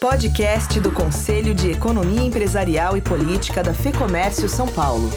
Podcast do Conselho de Economia Empresarial e Política da FEComércio São Paulo.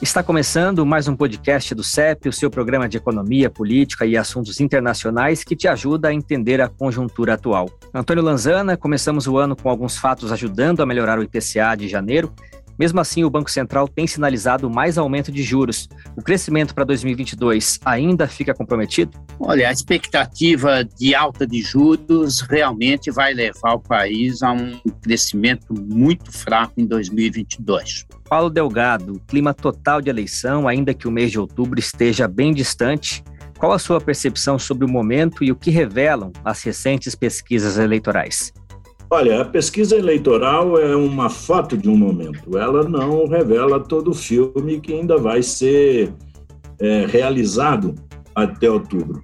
Está começando mais um podcast do CEP, o seu programa de economia, política e assuntos internacionais que te ajuda a entender a conjuntura atual. Antônio Lanzana, começamos o ano com alguns fatos ajudando a melhorar o IPCA de janeiro mesmo assim, o Banco Central tem sinalizado mais aumento de juros. O crescimento para 2022 ainda fica comprometido? Olha, a expectativa de alta de juros realmente vai levar o país a um crescimento muito fraco em 2022. Paulo Delgado, clima total de eleição, ainda que o mês de outubro esteja bem distante. Qual a sua percepção sobre o momento e o que revelam as recentes pesquisas eleitorais? Olha, a pesquisa eleitoral é uma foto de um momento. Ela não revela todo o filme que ainda vai ser é, realizado até outubro.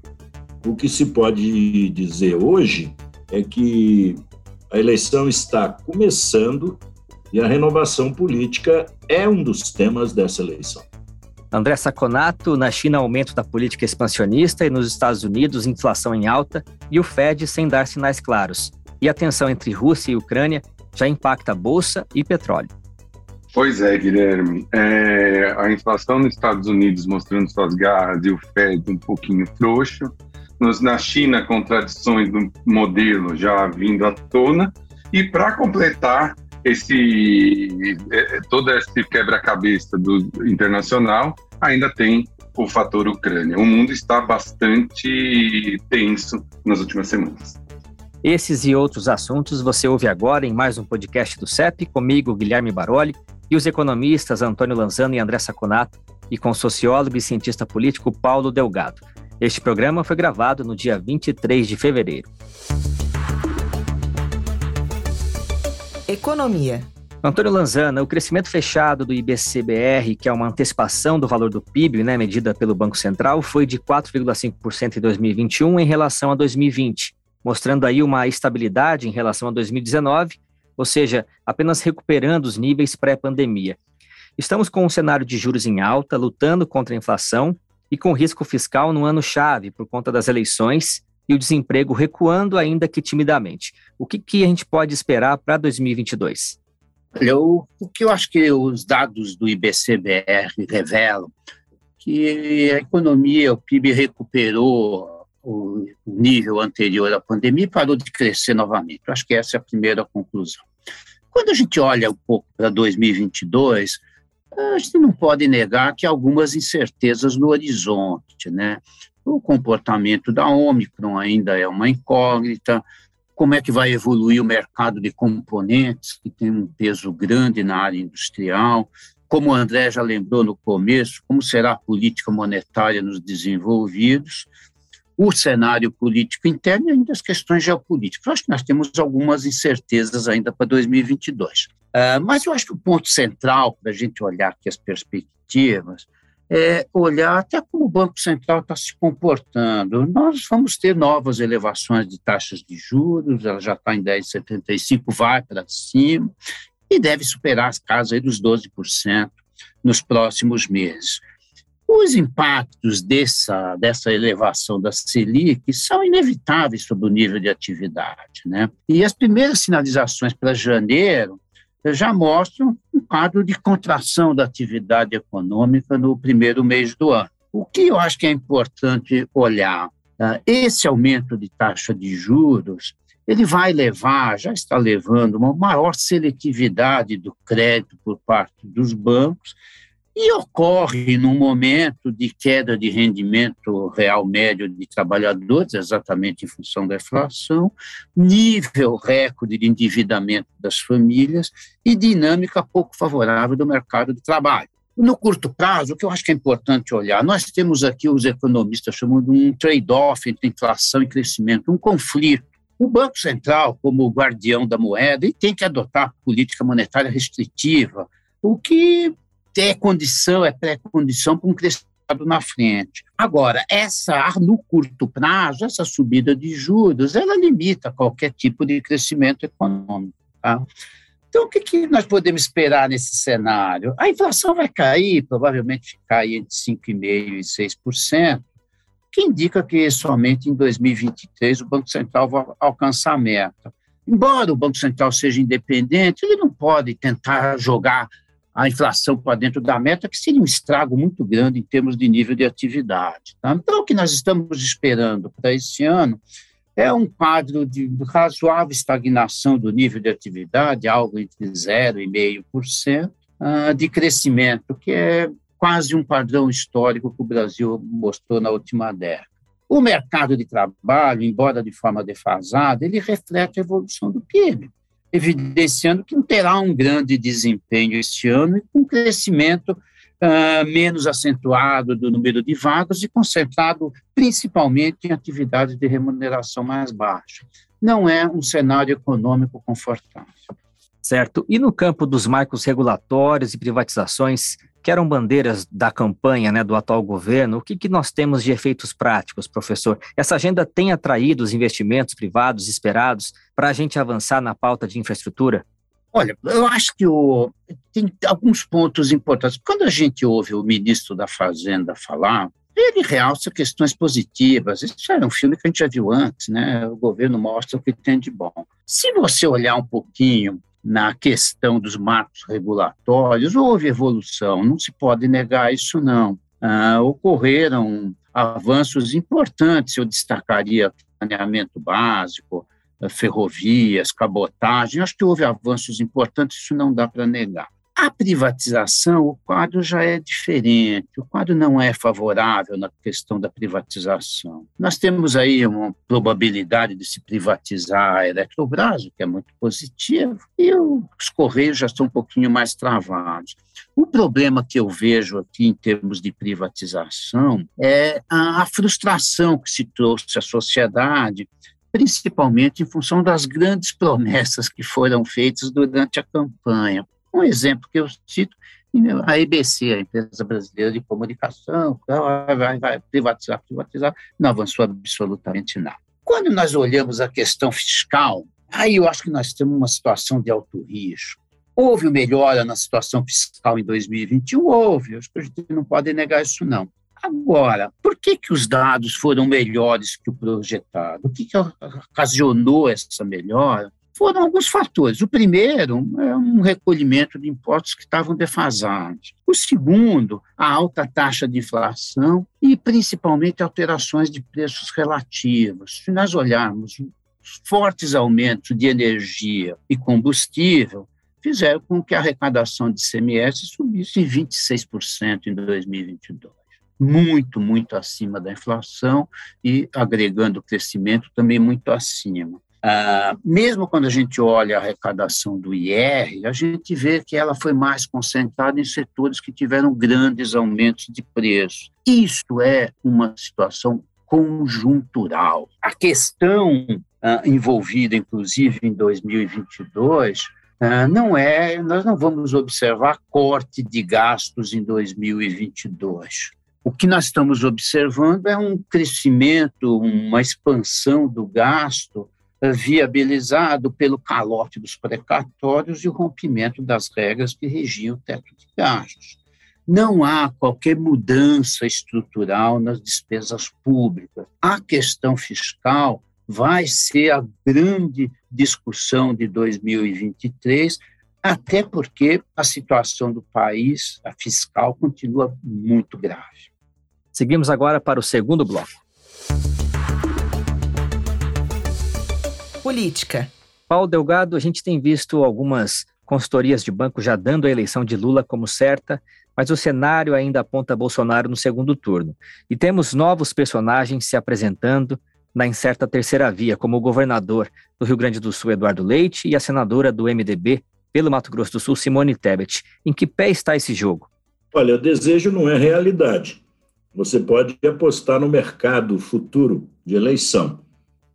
O que se pode dizer hoje é que a eleição está começando e a renovação política é um dos temas dessa eleição. André Saconato, na China, aumento da política expansionista e nos Estados Unidos, inflação em alta e o Fed sem dar sinais claros. E a tensão entre Rússia e Ucrânia já impacta bolsa e petróleo. Pois é, Guilherme. É, a inflação nos Estados Unidos mostrando suas garras e o Fed um pouquinho frouxo. Nos, na China, contradições do modelo já vindo à tona. E para completar esse é, todo esse quebra-cabeça do internacional, ainda tem o fator Ucrânia. O mundo está bastante tenso nas últimas semanas. Esses e outros assuntos você ouve agora em mais um podcast do CEP, comigo, Guilherme Baroli, e os economistas Antônio Lanzano e André Saconato, e com o sociólogo e cientista político Paulo Delgado. Este programa foi gravado no dia 23 de fevereiro. Economia. Antônio Lanzana, o crescimento fechado do IBCBR, que é uma antecipação do valor do PIB, né, medida pelo Banco Central, foi de 4,5% em 2021 em relação a 2020 mostrando aí uma estabilidade em relação a 2019, ou seja, apenas recuperando os níveis pré-pandemia. Estamos com um cenário de juros em alta, lutando contra a inflação e com risco fiscal no ano-chave por conta das eleições e o desemprego recuando ainda que timidamente. O que, que a gente pode esperar para 2022? Eu, o que eu acho que os dados do IBCBR revelam que a economia, o PIB recuperou o nível anterior à pandemia e parou de crescer novamente. Eu acho que essa é a primeira conclusão. Quando a gente olha um pouco para 2022, a gente não pode negar que algumas incertezas no horizonte, né? O comportamento da Omicron ainda é uma incógnita, como é que vai evoluir o mercado de componentes, que tem um peso grande na área industrial, como o André já lembrou no começo, como será a política monetária nos desenvolvidos, o cenário político interno e ainda as questões geopolíticas. Eu acho que nós temos algumas incertezas ainda para 2022. Uh, mas eu acho que o ponto central para a gente olhar aqui as perspectivas é olhar até como o Banco Central está se comportando. Nós vamos ter novas elevações de taxas de juros, ela já está em 10,75, vai para cima, e deve superar as casas dos 12% nos próximos meses. Os impactos dessa, dessa elevação da Selic são inevitáveis sobre o nível de atividade. Né? E as primeiras sinalizações para janeiro já mostram um quadro de contração da atividade econômica no primeiro mês do ano. O que eu acho que é importante olhar, uh, esse aumento de taxa de juros, ele vai levar, já está levando, uma maior seletividade do crédito por parte dos bancos, e ocorre num momento de queda de rendimento real médio de trabalhadores, exatamente em função da inflação, nível recorde de endividamento das famílias e dinâmica pouco favorável do mercado de trabalho. No curto prazo, o que eu acho que é importante olhar, nós temos aqui, os economistas chamam de um trade-off entre inflação e crescimento, um conflito. O Banco Central, como guardião da moeda, tem que adotar política monetária restritiva, o que é condição, é pré-condição para um crescimento na frente. Agora, essa no curto prazo, essa subida de juros, ela limita qualquer tipo de crescimento econômico. Tá? Então, o que, que nós podemos esperar nesse cenário? A inflação vai cair, provavelmente cair entre 5,5% e 6%, que indica que somente em 2023 o Banco Central vai alcançar a meta. embora o Banco Central seja independente, ele não pode tentar jogar a inflação para dentro da meta, que seria um estrago muito grande em termos de nível de atividade. Tá? Então, o que nós estamos esperando para esse ano é um quadro de razoável estagnação do nível de atividade, algo entre 0,5%, uh, de crescimento, que é quase um padrão histórico que o Brasil mostrou na última década. O mercado de trabalho, embora de forma defasada, ele reflete a evolução do PIB, evidenciando que não terá um grande desempenho este ano e com crescimento uh, menos acentuado do número de vagas e concentrado principalmente em atividades de remuneração mais baixa. Não é um cenário econômico confortável. Certo. E no campo dos marcos regulatórios e privatizações, que eram bandeiras da campanha né, do atual governo, o que, que nós temos de efeitos práticos, professor? Essa agenda tem atraído os investimentos privados esperados para a gente avançar na pauta de infraestrutura? Olha, eu acho que o, tem alguns pontos importantes. Quando a gente ouve o ministro da Fazenda falar, ele realça questões positivas. Isso era um filme que a gente já viu antes, né? O governo mostra o que tem de bom. Se você olhar um pouquinho na questão dos marcos regulatórios, houve evolução, não se pode negar isso, não. Ah, ocorreram avanços importantes, eu destacaria planeamento básico, ferrovias, cabotagem, acho que houve avanços importantes, isso não dá para negar. A privatização, o quadro já é diferente, o quadro não é favorável na questão da privatização. Nós temos aí uma probabilidade de se privatizar a Eletrobras, o que é muito positivo, e os Correios já estão um pouquinho mais travados. O problema que eu vejo aqui em termos de privatização é a, frustração que se trouxe à sociedade principalmente em função das grandes promessas que foram feitas durante a campanha. Um exemplo que eu cito, a EBC, a Empresa Brasileira de Comunicação, vai, vai privatizar, privatizar, não avançou absolutamente nada. Quando nós olhamos a questão fiscal, aí eu acho que nós temos uma situação de alto risco. Houve melhora na situação fiscal em 2021? Houve, acho que a gente não pode negar isso, não. Agora, por que, que os dados foram melhores que o projetado? O que, que ocasionou essa melhora? Foram alguns fatores. O primeiro é um recolhimento de impostos que estavam defasados. O segundo, a alta taxa de inflação e, principalmente, alterações de preços relativos. Se nós olharmos os fortes aumentos de energia e combustível, fizeram com que a arrecadação de CMS subisse em 26% em 2022 muito, muito acima da inflação e agregando crescimento também muito acima. Ah, mesmo quando a gente olha a arrecadação do IR, a gente vê que ela foi mais concentrada em setores que tiveram grandes aumentos de preço. Isso é uma situação conjuntural. A questão ah, envolvida, inclusive, em 2022, ah, não é, nós não vamos observar corte de gastos em 2022. O que nós estamos observando é um crescimento, uma expansão do gasto viabilizado pelo calote dos precatórios e o rompimento das regras que regiam o teto de gastos. Não há qualquer mudança estrutural nas despesas públicas. A questão fiscal vai ser a grande discussão de 2023, até porque a situação do país, a fiscal, continua muito grave. Seguimos agora para o segundo bloco. Política. Paulo Delgado, a gente tem visto algumas consultorias de banco já dando a eleição de Lula como certa, mas o cenário ainda aponta Bolsonaro no segundo turno. E temos novos personagens se apresentando na incerta terceira via, como o governador do Rio Grande do Sul, Eduardo Leite, e a senadora do MDB pelo Mato Grosso do Sul, Simone Tebet. Em que pé está esse jogo? Olha, o desejo não é realidade. Você pode apostar no mercado futuro de eleição,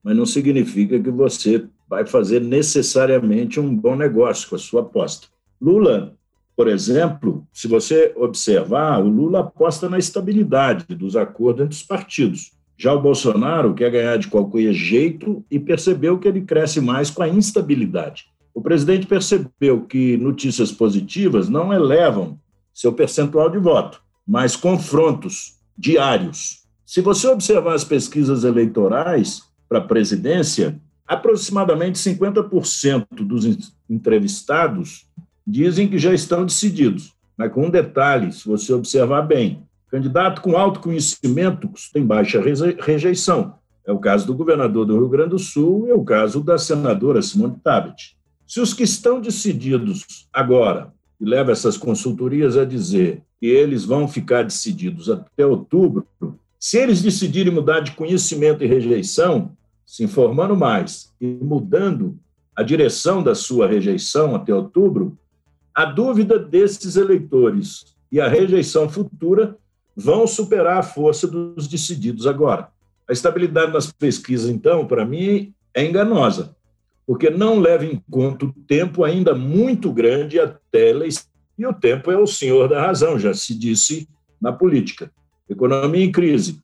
mas não significa que você vai fazer necessariamente um bom negócio com a sua aposta. Lula, por exemplo, se você observar, o Lula aposta na estabilidade dos acordos entre os partidos. Já o Bolsonaro quer ganhar de qualquer jeito e percebeu que ele cresce mais com a instabilidade. O presidente percebeu que notícias positivas não elevam seu percentual de voto, mas confrontos diários. Se você observar as pesquisas eleitorais para a presidência, aproximadamente 50% dos entrevistados dizem que já estão decididos. Mas com um detalhe, se você observar bem, candidato com alto conhecimento tem baixa rejeição. É o caso do governador do Rio Grande do Sul e é o caso da senadora Simone Tabet. Se os que estão decididos agora, e leva essas consultorias a dizer que eles vão ficar decididos até outubro, se eles decidirem mudar de conhecimento e rejeição, se informando mais e mudando a direção da sua rejeição até outubro, a dúvida desses eleitores e a rejeição futura vão superar a força dos decididos agora. A estabilidade nas pesquisas, então, para mim, é enganosa, porque não leva em conta o tempo ainda muito grande até eleição. E o tempo é o senhor da razão, já se disse na política. Economia em crise,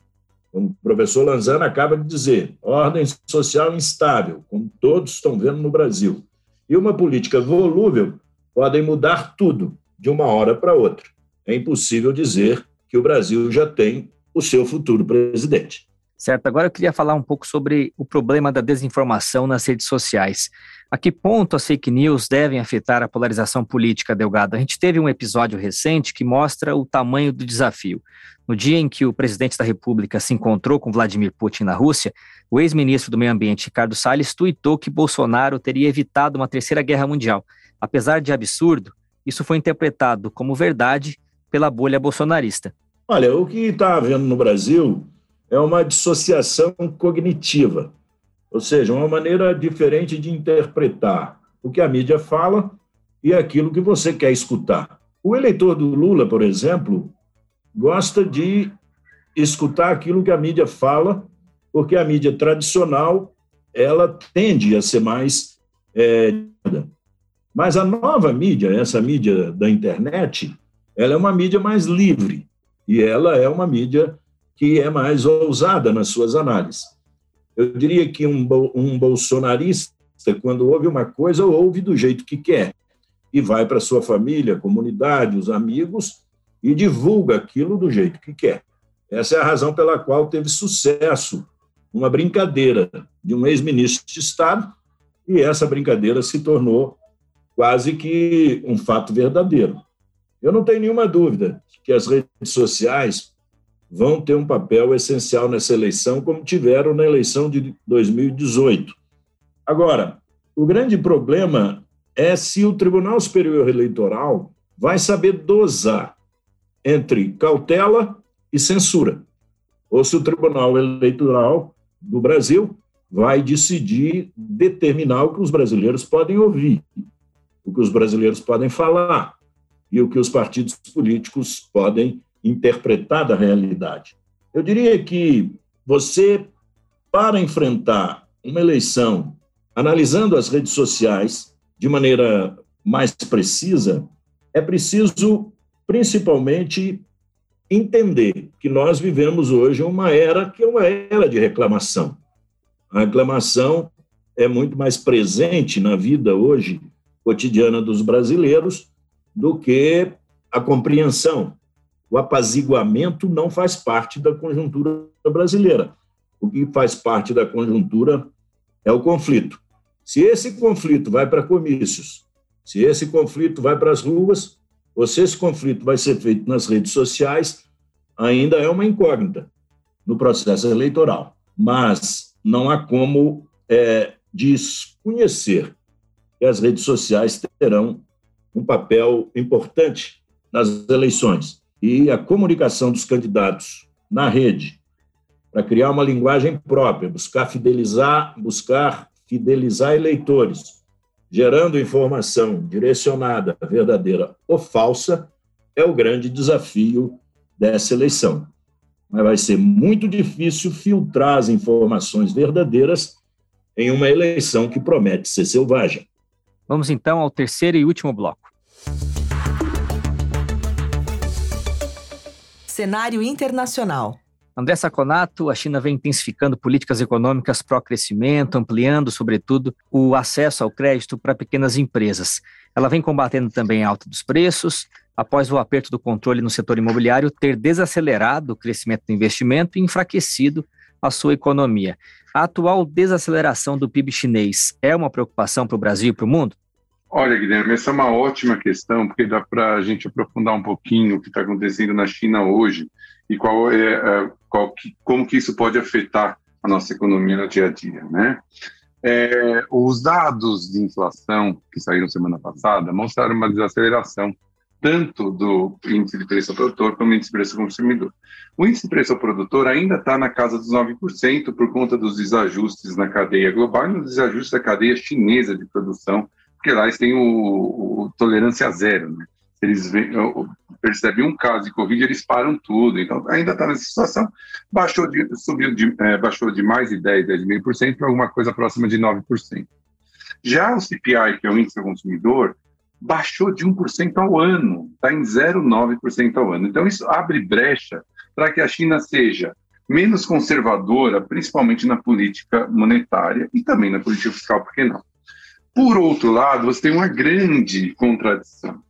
como o professor Lanzana acaba de dizer, ordem social instável, como todos estão vendo no Brasil. E uma política volúvel podem mudar tudo de uma hora para outra. É impossível dizer que o Brasil já tem o seu futuro presidente. Certo, agora eu queria falar um pouco sobre o problema da desinformação nas redes sociais. A que ponto as fake news devem afetar a polarização política, Delgado? A gente teve um episódio recente que mostra o tamanho do desafio. No dia em que o presidente da República se encontrou com Vladimir Putin na Rússia, o ex-ministro do Meio Ambiente, Ricardo Salles, tuitou que Bolsonaro teria evitado uma terceira guerra mundial. Apesar de absurdo, isso foi interpretado como verdade pela bolha bolsonarista. Olha, o que está havendo no Brasil é uma dissociação cognitiva, ou seja, uma maneira diferente de interpretar o que a mídia fala e aquilo que você quer escutar. O eleitor do Lula, por exemplo, gosta de escutar aquilo que a mídia fala, porque a mídia tradicional ela tende a ser mais é, mas a nova mídia, essa mídia da internet, ela é uma mídia mais livre e ela é uma mídia que é mais ousada nas suas análises. Eu diria que um, um bolsonarista, quando ouve uma coisa, ouve do jeito que quer e vai para sua família, comunidade, os amigos e divulga aquilo do jeito que quer. Essa é a razão pela qual teve sucesso uma brincadeira de um ex-ministro de Estado e essa brincadeira se tornou quase que um fato verdadeiro. Eu não tenho nenhuma dúvida que as redes sociais vão ter um papel essencial nessa eleição, como tiveram na eleição de 2018. Agora, o grande problema é se o Tribunal Superior Eleitoral vai saber dosar entre cautela e censura, ou se o Tribunal Eleitoral do Brasil vai decidir determinar o que os brasileiros podem ouvir, o que os brasileiros podem falar e o que os partidos políticos podem interpretar da realidade. Eu diria que você, para enfrentar uma eleição analisando as redes sociais de maneira mais precisa, é preciso, principalmente, entender que nós vivemos hoje uma era que é uma era de reclamação. A reclamação é muito mais presente na vida hoje cotidiana dos brasileiros do que a compreensão, o apaziguamento não faz parte da conjuntura brasileira. O que faz parte da conjuntura é o conflito. Se esse conflito vai para comícios, se esse conflito vai para as ruas, ou se esse conflito vai ser feito nas redes sociais, ainda é uma incógnita no processo eleitoral. Mas não há como é, desconhecer que as redes sociais terão um papel importante nas eleições e a comunicação dos candidatos na rede para criar uma linguagem própria, buscar fidelizar, buscar fidelizar eleitores, gerando informação direcionada, verdadeira ou falsa, é o grande desafio dessa eleição. Mas vai ser muito difícil filtrar as informações verdadeiras em uma eleição que promete ser selvagem. Vamos então ao terceiro e último bloco. Cenário internacional. André Saconato, a China vem intensificando políticas econômicas pró-crescimento, ampliando, sobretudo, o acesso ao crédito para pequenas empresas. Ela vem combatendo também a alta dos preços, após o aperto do controle no setor imobiliário ter desacelerado o crescimento do investimento e enfraquecido a sua economia. A atual desaceleração do PIB chinês é uma preocupação para o Brasil e para o mundo? Olha, Guilherme, essa é uma ótima questão, porque dá para a gente aprofundar um pouquinho o que está acontecendo na China hoje e qual é, é, qual que, como que isso pode afetar a nossa economia no dia a dia, né? É, os dados de inflação que saíram semana passada mostraram uma desaceleração tanto do índice de preço ao produtor como do índice de preço ao consumidor. O índice de preço ao produtor ainda está na casa dos 9% por conta dos desajustes na cadeia global e nos desajustes da cadeia chinesa de produção, porque lá eles têm o, o tolerância zero, né? Eles percebem um caso de Covid, eles param tudo. Então, ainda está nessa situação. Baixou de, subiu de, é, baixou de mais de 10, 10,5% para alguma coisa próxima de 9%. Já o CPI, que é o índice do consumidor, baixou de 1% ao ano, está em 0,9% ao ano. Então, isso abre brecha para que a China seja menos conservadora, principalmente na política monetária e também na política fiscal, por que não? Por outro lado, você tem uma grande contradição.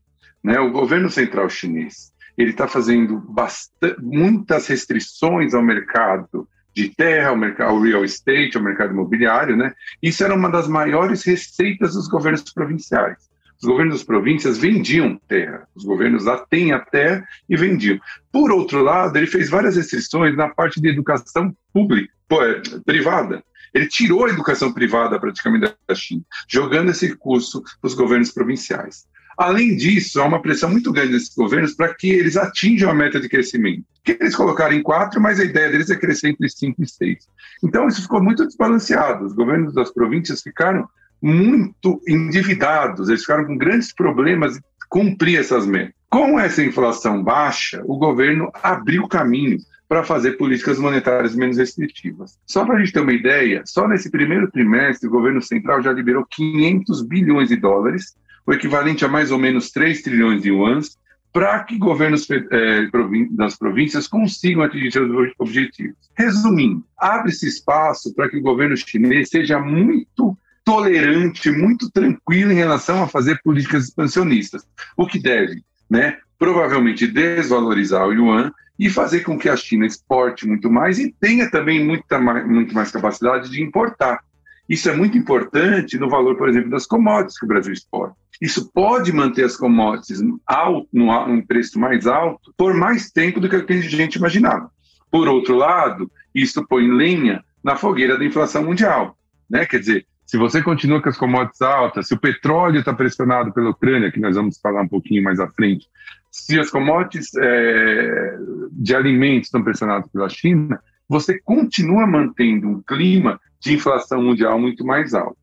Né? O governo central chinês ele está fazendo bastante, muitas restrições ao mercado de terra, ao, mercado, ao real estate, ao mercado imobiliário. Né? Isso era uma das maiores receitas dos governos provinciais. Os governos das províncias vendiam terra, os governos lá têm a terra e vendiam. Por outro lado, ele fez várias restrições na parte de educação pública, é, privada. Ele tirou a educação privada praticamente da China, jogando esse curso para os governos provinciais. Além disso, há uma pressão muito grande desses governos para que eles atinjam a meta de crescimento. Que eles colocaram em quatro, mas a ideia deles é crescer entre cinco e seis. Então, isso ficou muito desbalanceado. Os governos das províncias ficaram muito endividados, eles ficaram com grandes problemas de cumprir essas metas. Com essa inflação baixa, o governo abriu caminho para fazer políticas monetárias menos restritivas. Só para a gente ter uma ideia, só nesse primeiro trimestre, o governo central já liberou 500 bilhões de dólares, o equivalente a mais ou menos 3 trilhões de yuans, para que governos eh, das províncias consigam atingir seus objetivos. Resumindo, abre-se espaço para que o governo chinês seja muito tolerante, muito tranquilo em relação a fazer políticas expansionistas, o que deve, né, provavelmente desvalorizar o yuan e fazer com que a China exporte muito mais e tenha também muita mais, muito mais capacidade de importar. Isso é muito importante no valor, por exemplo, das commodities que o Brasil exporta. Isso pode manter as commodities alto, num preço mais alto por mais tempo do que a gente imaginava. Por outro lado, isso põe lenha na fogueira da inflação mundial. Né? Quer dizer, se você continua com as commodities altas, se o petróleo está pressionado pela Ucrânia, que nós vamos falar um pouquinho mais à frente, se as commodities é, de alimentos estão pressionadas pela China, você continua mantendo um clima de inflação mundial muito mais alto.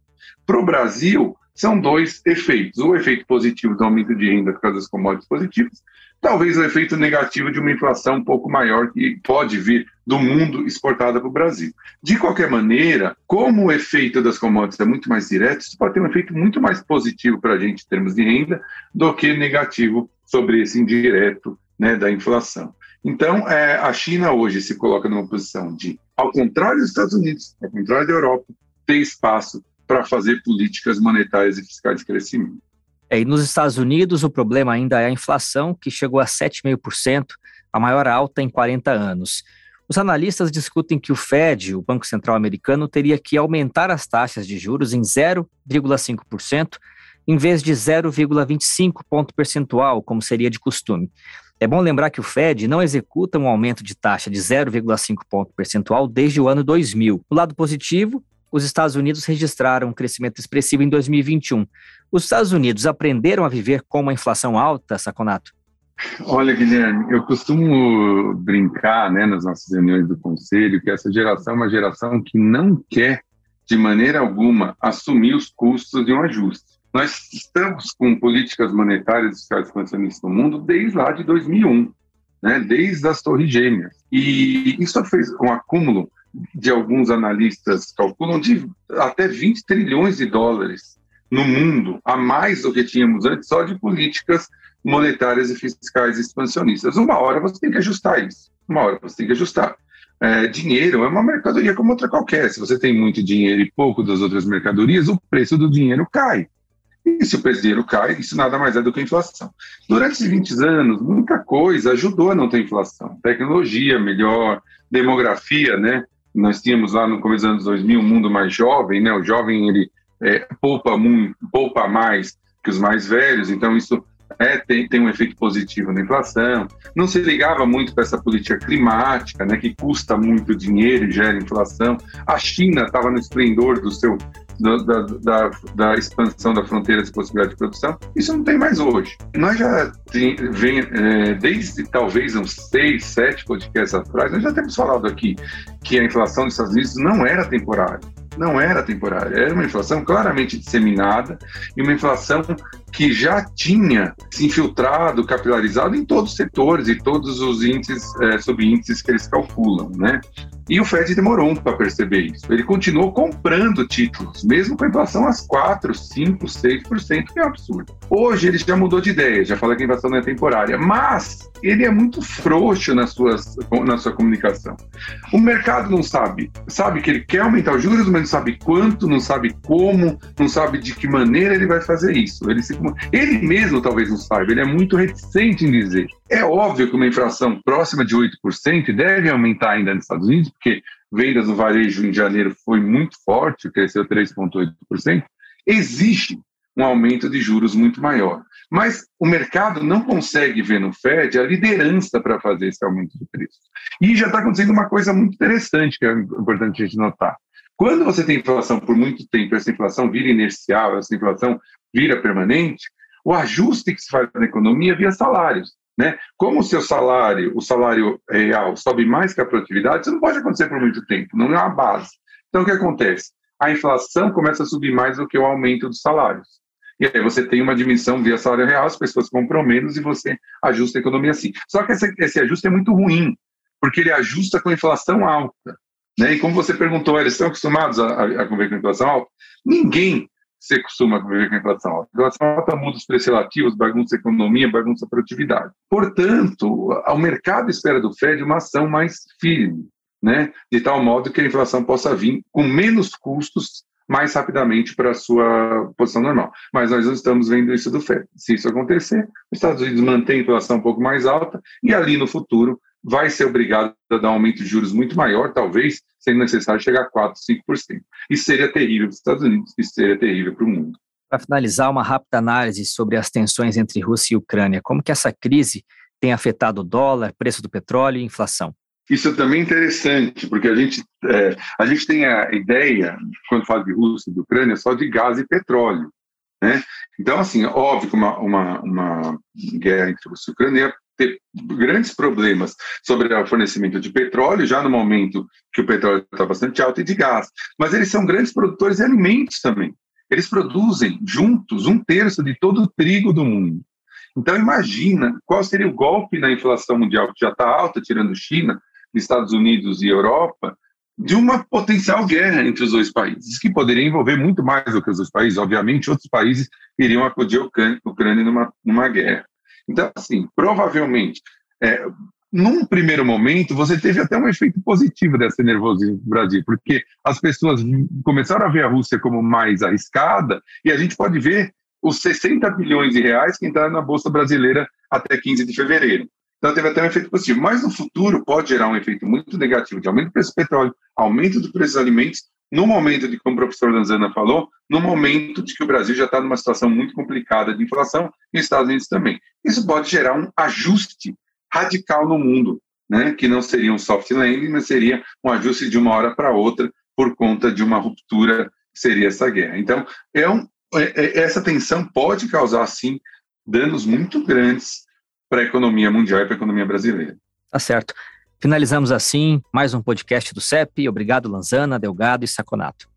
Para o Brasil, são dois efeitos. O efeito positivo do aumento de renda por causa das commodities positivas, talvez o efeito negativo de uma inflação um pouco maior que pode vir do mundo exportada para o Brasil. De qualquer maneira, como o efeito das commodities é muito mais direto, isso pode ter um efeito muito mais positivo para a gente em termos de renda do que negativo sobre esse indireto né, da inflação. Então, é, a China hoje se coloca numa posição de, ao contrário dos Estados Unidos, ao contrário da Europa, ter espaço para fazer políticas monetárias e fiscais de crescimento. É, e nos Estados Unidos, o problema ainda é a inflação, que chegou a 7,5%, a maior alta em 40 anos. Os analistas discutem que o Fed, o Banco Central Americano, teria que aumentar as taxas de juros em 0,5%, em vez de 0,25 ponto percentual, como seria de costume. É bom lembrar que o Fed não executa um aumento de taxa de 0,5 ponto percentual desde o ano 2000. No lado positivo, os Estados Unidos registraram um crescimento expressivo em 2021. Os Estados Unidos aprenderam a viver com uma inflação alta, Saconato? Olha, Guilherme, eu costumo brincar né, nas nossas reuniões do Conselho que essa geração é uma geração que não quer, de maneira alguma, assumir os custos de um ajuste. Nós estamos com políticas monetárias e fiscais expansionistas no mundo desde lá de 2001, né, desde as Torres Gêmeas. E isso fez um acúmulo de alguns analistas calculam de até 20 trilhões de dólares no mundo, a mais do que tínhamos antes, só de políticas monetárias e fiscais expansionistas. Uma hora você tem que ajustar isso, uma hora você tem que ajustar. É, dinheiro é uma mercadoria como outra qualquer. Se você tem muito dinheiro e pouco das outras mercadorias, o preço do dinheiro cai. E se o preço do dinheiro cai, isso nada mais é do que inflação. Durante esses 20 anos, muita coisa ajudou a não ter inflação. Tecnologia melhor, demografia, né? nós tínhamos lá no começo dos anos 2000 um mundo mais jovem, né? O jovem ele é, poupa muito, poupa mais que os mais velhos, então isso é, tem, tem um efeito positivo na inflação. Não se ligava muito para essa política climática, né, que custa muito dinheiro e gera inflação. A China estava no esplendor do seu da, da, da, expansão da fronteira de possibilidade de produção. Isso não tem mais hoje. Nós já tem, vem, é, desde talvez uns seis, sete podcasts atrás, nós já temos falado aqui que a inflação dos Estados Unidos não era temporária não era temporária, era uma inflação claramente disseminada e uma inflação que já tinha se infiltrado, capilarizado em todos os setores e todos os índices, é, subíndices que eles calculam, né? E o Fed demorou para perceber isso. Ele continuou comprando títulos, mesmo com a inflação às 4, 5, 6%, que é um absurdo. Hoje ele já mudou de ideia, já fala que a inflação não é temporária, mas ele é muito frouxo nas suas, na sua comunicação. O mercado não sabe, sabe que ele quer aumentar os juros, mas não sabe quanto, não sabe como, não sabe de que maneira ele vai fazer isso. Ele, se, ele mesmo talvez não saiba, ele é muito reticente em dizer. É óbvio que uma inflação próxima de 8% deve aumentar ainda nos Estados Unidos, porque vendas no varejo em janeiro foi muito forte, cresceu 3,8%. Existe um aumento de juros muito maior. Mas o mercado não consegue ver no Fed a liderança para fazer esse aumento de preço. E já está acontecendo uma coisa muito interessante que é importante a gente notar. Quando você tem inflação por muito tempo, essa inflação vira inercial, essa inflação vira permanente, o ajuste que se faz na economia via salários. Né? Como o seu salário, o salário real, sobe mais que a produtividade, isso não pode acontecer por muito tempo, não é uma base. Então, o que acontece? A inflação começa a subir mais do que o aumento dos salários. E aí você tem uma diminuição via salário real, as pessoas compram menos e você ajusta a economia assim. Só que esse, esse ajuste é muito ruim, porque ele ajusta com inflação alta. Né? E como você perguntou, eles estão acostumados a, a, a conviver com inflação alta? Ninguém se costuma conviver com a inflação alta. A inflação alta muda os preços relativos, bagunça a economia, bagunça a produtividade. Portanto, o mercado espera do Fed uma ação mais firme, né? de tal modo que a inflação possa vir com menos custos mais rapidamente para a sua posição normal. Mas nós não estamos vendo isso do Fed. Se isso acontecer, os Estados Unidos mantêm a inflação um pouco mais alta e ali no futuro vai ser obrigado a dar um aumento de juros muito maior, talvez sendo necessário chegar a 4%, 5%. Isso seria terrível para os Estados Unidos, isso seria terrível para o mundo. Para finalizar, uma rápida análise sobre as tensões entre Rússia e Ucrânia. Como que essa crise tem afetado o dólar, preço do petróleo e inflação? Isso é também interessante, porque a gente, é, a gente tem a ideia, quando fala de Rússia e de Ucrânia, só de gás e petróleo. Né? Então, assim, óbvio que uma, uma, uma guerra entre Rússia e Ucrânia ter grandes problemas sobre o fornecimento de petróleo, já no momento que o petróleo está bastante alto, e de gás. Mas eles são grandes produtores de alimentos também. Eles produzem juntos um terço de todo o trigo do mundo. Então, imagina qual seria o golpe na inflação mundial, que já está alta, tirando China, Estados Unidos e Europa, de uma potencial guerra entre os dois países, que poderia envolver muito mais do que os dois países. Obviamente, outros países iriam acudir a Ucrânia numa, numa guerra. Então, assim, provavelmente, é, num primeiro momento, você teve até um efeito positivo dessa nervosismo no Brasil, porque as pessoas começaram a ver a Rússia como mais arriscada, e a gente pode ver os 60 bilhões de reais que entraram na Bolsa Brasileira até 15 de fevereiro. Então, teve até um efeito positivo. Mas no futuro pode gerar um efeito muito negativo de aumento do preço do petróleo, aumento do preço dos alimentos no momento de, como o professor Lanzana falou, no momento de que o Brasil já está numa situação muito complicada de inflação e os Estados Unidos também. Isso pode gerar um ajuste radical no mundo, né? que não seria um soft landing, mas seria um ajuste de uma hora para outra por conta de uma ruptura que seria essa guerra. Então, é um, é, é, essa tensão pode causar, sim, danos muito grandes para a economia mundial e para a economia brasileira. Tá certo. Finalizamos assim mais um podcast do CEP. Obrigado, Lanzana, Delgado e Saconato.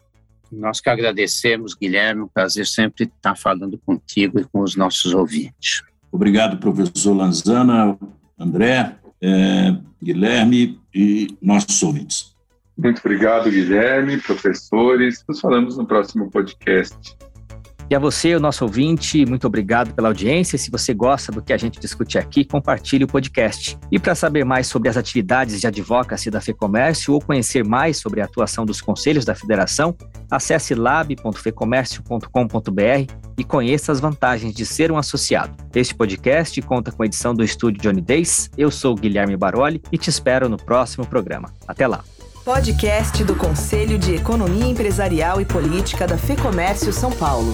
Nós que agradecemos, Guilherme. Um prazer sempre estar falando contigo e com os nossos ouvintes. Obrigado, professor Lanzana, André, é, Guilherme e nossos ouvintes. Muito obrigado, Guilherme, professores. Nos falamos no próximo podcast. E a você, o nosso ouvinte, muito obrigado pela audiência. Se você gosta do que a gente discute aqui, compartilhe o podcast. E para saber mais sobre as atividades de advocacy da FEComércio ou conhecer mais sobre a atuação dos conselhos da federação, acesse lab.fecomércio.com.br e conheça as vantagens de ser um associado. Este podcast conta com a edição do estúdio Johnny Days. Eu sou Guilherme Baroli e te espero no próximo programa. Até lá! Podcast do Conselho de Economia Empresarial e Política da Fecomércio São Paulo.